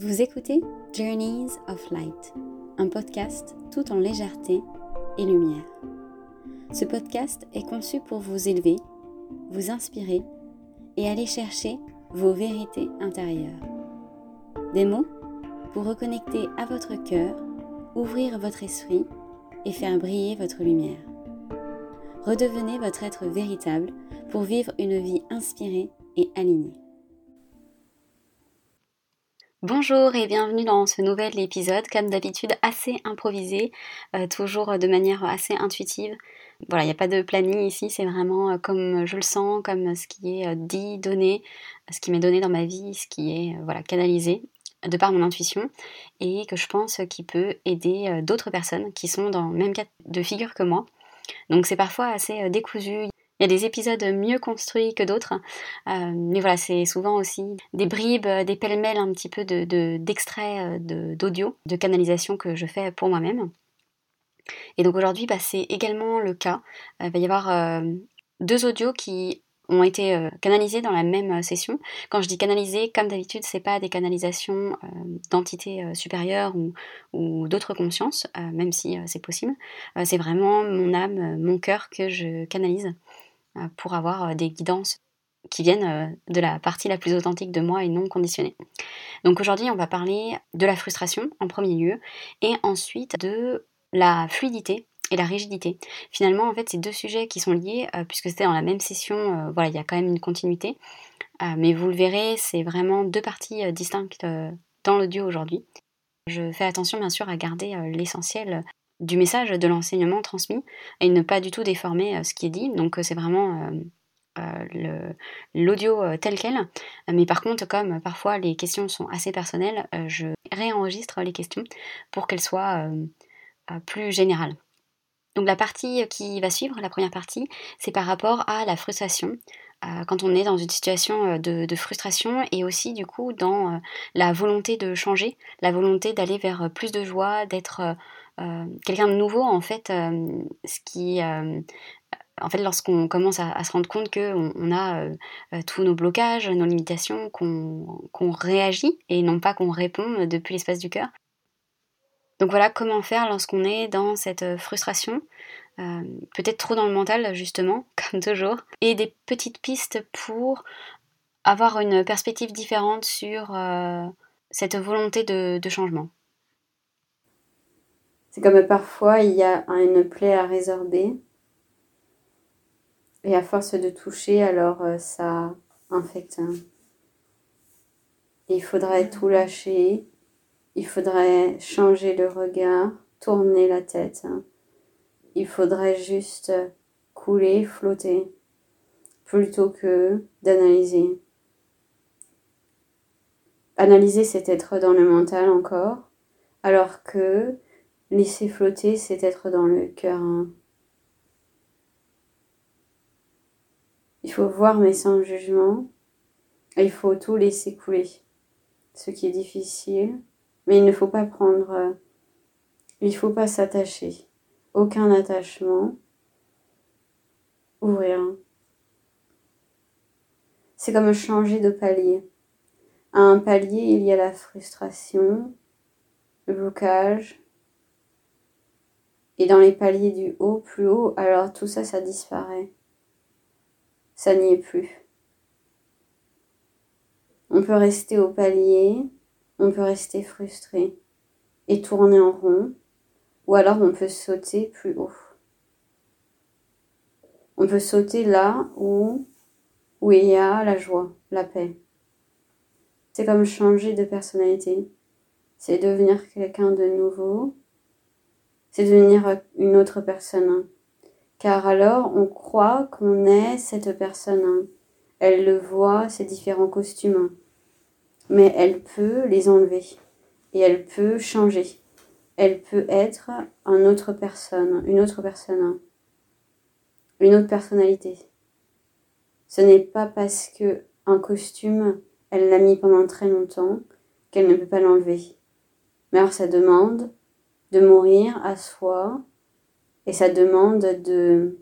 Vous écoutez Journeys of Light, un podcast tout en légèreté et lumière. Ce podcast est conçu pour vous élever, vous inspirer et aller chercher vos vérités intérieures. Des mots pour reconnecter à votre cœur, ouvrir votre esprit et faire briller votre lumière. Redevenez votre être véritable pour vivre une vie inspirée et alignée. Bonjour et bienvenue dans ce nouvel épisode, comme d'habitude assez improvisé, euh, toujours de manière assez intuitive. Voilà, il n'y a pas de planning ici, c'est vraiment euh, comme je le sens, comme ce qui est euh, dit, donné, ce qui m'est donné dans ma vie, ce qui est voilà, canalisé de par mon intuition et que je pense qui peut aider d'autres personnes qui sont dans le même cas de figure que moi. Donc c'est parfois assez décousu, il y a des épisodes mieux construits que d'autres, euh, mais voilà, c'est souvent aussi des bribes, des pêle-mêles un petit peu d'extraits de, d'audio, de, canalisation que je fais pour moi-même. Et donc aujourd'hui, bah, c'est également le cas. Euh, il va y avoir euh, deux audios qui ont été canalisés dans la même session. Quand je dis canalisés, comme d'habitude, c'est pas des canalisations d'entités supérieures ou, ou d'autres consciences, même si c'est possible. c'est vraiment mon âme, mon cœur que je canalise. Euh, pour avoir euh, des guidances qui viennent euh, de la partie la plus authentique de moi et non conditionnée. Donc aujourd'hui, on va parler de la frustration en premier lieu et ensuite de la fluidité et la rigidité. Finalement, en fait, c'est deux sujets qui sont liés puisque c'était dans la même session, voilà, il y a quand même une continuité. mais vous le verrez, c'est vraiment deux parties distinctes dans l'audio aujourd'hui. Je fais attention bien sûr à garder l'essentiel du message, de l'enseignement transmis, et ne pas du tout déformer euh, ce qui est dit. Donc euh, c'est vraiment euh, l'audio tel quel. Mais par contre, comme parfois les questions sont assez personnelles, je réenregistre les questions pour qu'elles soient plus générales. Donc la partie qui va suivre, la première partie, c'est par rapport à la frustration. quand on est dans une situation de, de, frustration et aussi du coup dans la volonté de changer, la volonté d'aller vers plus de joie, d'être quelqu'un de nouveau, en fait, euh, ce qui euh, en fait, lorsqu'on commence à, se rendre compte qu'on on a tous nos blocages, nos limitations, qu'on réagit et non pas qu'on répond depuis l'espace du cœur. Donc voilà comment faire lorsqu'on est dans cette frustration, peut-être trop dans le mental justement, comme toujours, et des petites pistes pour avoir une perspective différente sur cette volonté de changement. C'est comme parfois il y a une plaie à résorber. Et à force de toucher, alors euh, ça infecte. Il faudrait tout lâcher. Il faudrait changer le regard, tourner la tête. Il faudrait juste couler, flotter, plutôt que d'analyser. Analyser, c'est être dans le mental encore, alors que Laisser flotter, c'est être dans le cœur. Hein. Il faut voir mais sans jugement. il faut tout laisser couler. Ce qui est difficile. Mais il ne faut pas prendre. Euh, il ne faut pas s'attacher. Aucun attachement. Ouvrir. C'est comme changer de palier. À un palier, il y a la frustration, le blocage, et dans les paliers du haut, plus haut, alors tout ça, ça disparaît. Ça n'y est plus. On peut rester au palier, on peut rester frustré et tourner en rond, ou alors on peut sauter plus haut. On peut sauter là où, où il y a la joie, la paix. C'est comme changer de personnalité. C'est devenir quelqu'un de nouveau, c'est devenir une autre personne. Car alors on croit qu'on est cette personne. Elle le voit, ses différents costumes. Mais elle peut les enlever. Et elle peut changer. Elle peut être une autre personne, une autre personne. Une autre personnalité. Ce n'est pas parce que un costume, elle l'a mis pendant très longtemps qu'elle ne peut pas l'enlever. Mais alors ça demande de mourir à soi et ça demande de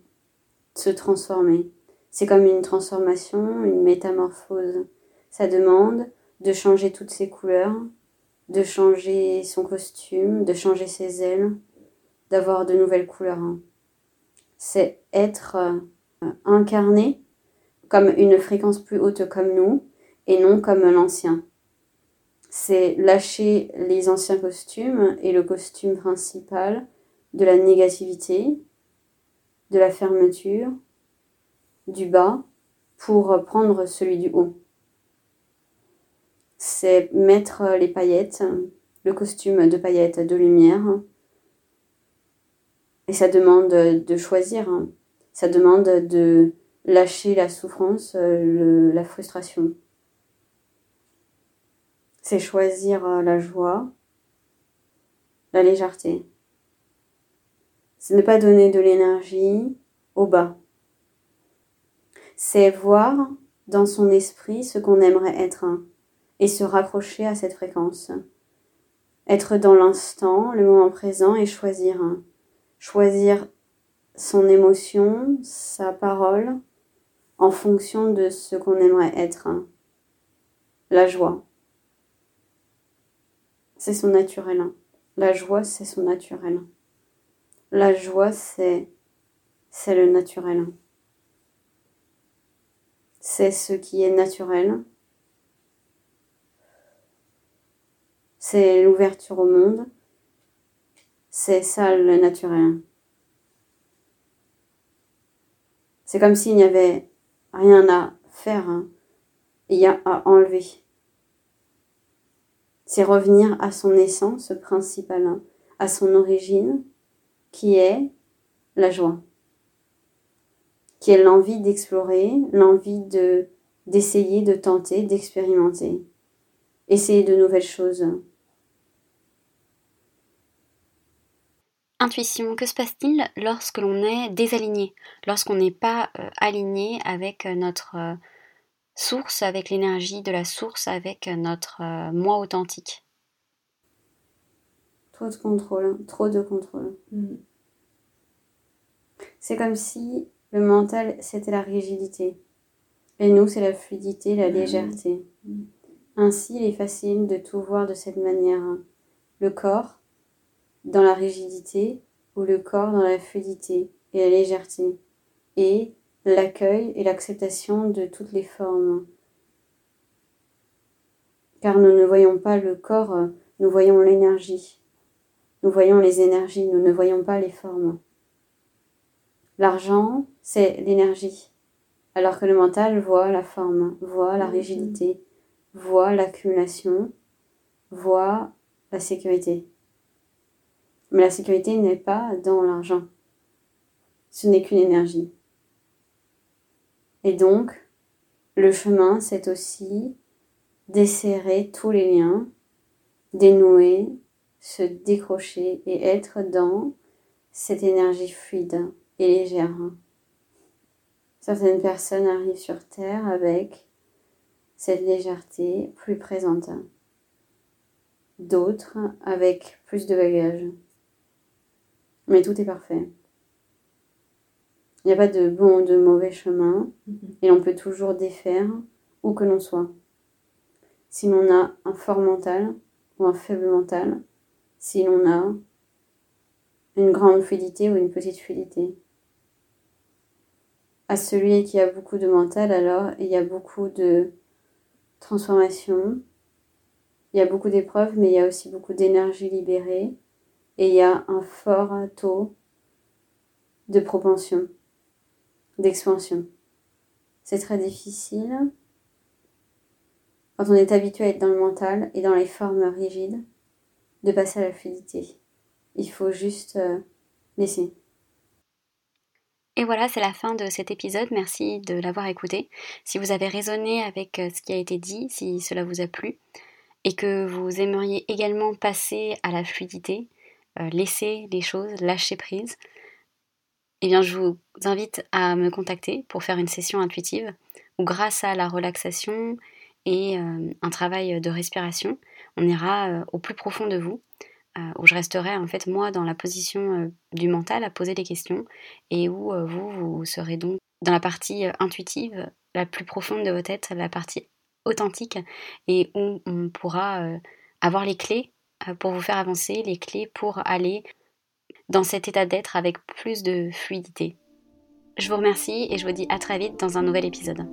se transformer. C'est comme une transformation, une métamorphose. Ça demande de changer toutes ses couleurs, de changer son costume, de changer ses ailes, d'avoir de nouvelles couleurs. C'est être euh, incarné comme une fréquence plus haute comme nous et non comme l'ancien. C'est lâcher les anciens costumes et le costume principal de la négativité, de la fermeture, du bas pour prendre celui du haut. C'est mettre les paillettes, le costume de paillettes de lumière. Et ça demande de choisir, ça demande de lâcher la souffrance, la frustration. C'est choisir la joie, la légèreté. C'est ne pas donner de l'énergie au bas c'est voir dans son esprit ce qu'on aimerait être et se raccrocher à cette fréquence. Être dans l'instant, le moment présent et choisir. Choisir son émotion, sa parole, en fonction de ce qu'on aimerait être. La joie. C'est son naturel. La joie, c'est son naturel. La joie, c'est, le naturel c'est ce qui est naturel. C'est l'ouverture au monde. C'est ça le naturel. C'est comme s'il n'y avait rien à faire, hein. il y a à enlever. C'est revenir à son essence principale, hein, à son origine, qui est la joie. Qui est l'envie d'explorer, l'envie de d'essayer, de tenter, d'expérimenter, essayer de nouvelles choses. Intuition, que se passe-t-il lorsque l'on est désaligné, lorsqu'on n'est pas euh, aligné avec euh, notre euh, source, avec l'énergie de la source, avec notre moi authentique Trop de contrôle, hein, trop de contrôle. Mm. C'est comme si le mental, c'était la rigidité. Et nous, c'est la fluidité, la légèreté. Ainsi, il est facile de tout voir de cette manière. Le corps dans la rigidité ou le corps dans la fluidité et la légèreté. Et l'accueil et l'acceptation de toutes les formes. Car nous ne voyons pas le corps, nous voyons l'énergie. Nous voyons les énergies, nous ne voyons pas les formes. L'argent, c'est l'énergie, alors que le mental voit la forme, voit la rigidité, voit l'accumulation, voit la sécurité. Mais la sécurité n'est pas dans l'argent. Ce n'est qu'une énergie. Et donc, le chemin, c'est aussi desserrer tous les liens, dénouer, se décrocher et être dans cette énergie fluide et légère. Certaines personnes arrivent sur Terre avec cette légèreté plus présente. D'autres avec plus de bagages. Mais tout est parfait. Il n'y a pas de bon ou de mauvais chemin. Mm-hmm. et on peut toujours défaire où que l'on soit. Si l'on a un fort mental ou un faible mental, si l'on a une grande fluidité ou une petite fluidité. À celui qui a beaucoup de mental, alors il y a beaucoup de transformation, il y a beaucoup d'épreuves, mais il y a aussi beaucoup d'énergie libérée. Et il y a un fort taux de propension, d'expansion. C'est très difficile quand on est habitué à être dans le mental et dans les formes rigides de passer à la fluidité. Il faut juste euh, laisser. Et voilà, c'est la fin de cet épisode. Merci de l'avoir écouté. Si vous avez raisonné avec euh, ce qui a été dit, si cela vous a plu, et que vous aimeriez également passer à la fluidité, euh, laisser les choses, lâcher prise, eh bien je vous invite à me contacter pour faire une session intuitive où grâce à la relaxation et euh, un travail de respiration, on ira au plus profond de vous euh, où je resterai en fait moi dans la position euh, du mental à poser des questions et où euh, vous, vous serez donc dans la partie intuitive, la plus profonde de votre tête, la partie authentique et où on pourra avoir les clés pour vous faire avancer, les clés pour aller dans cet état d'être avec plus de fluidité. Je vous remercie et je vous dis à très vite dans un nouvel épisode.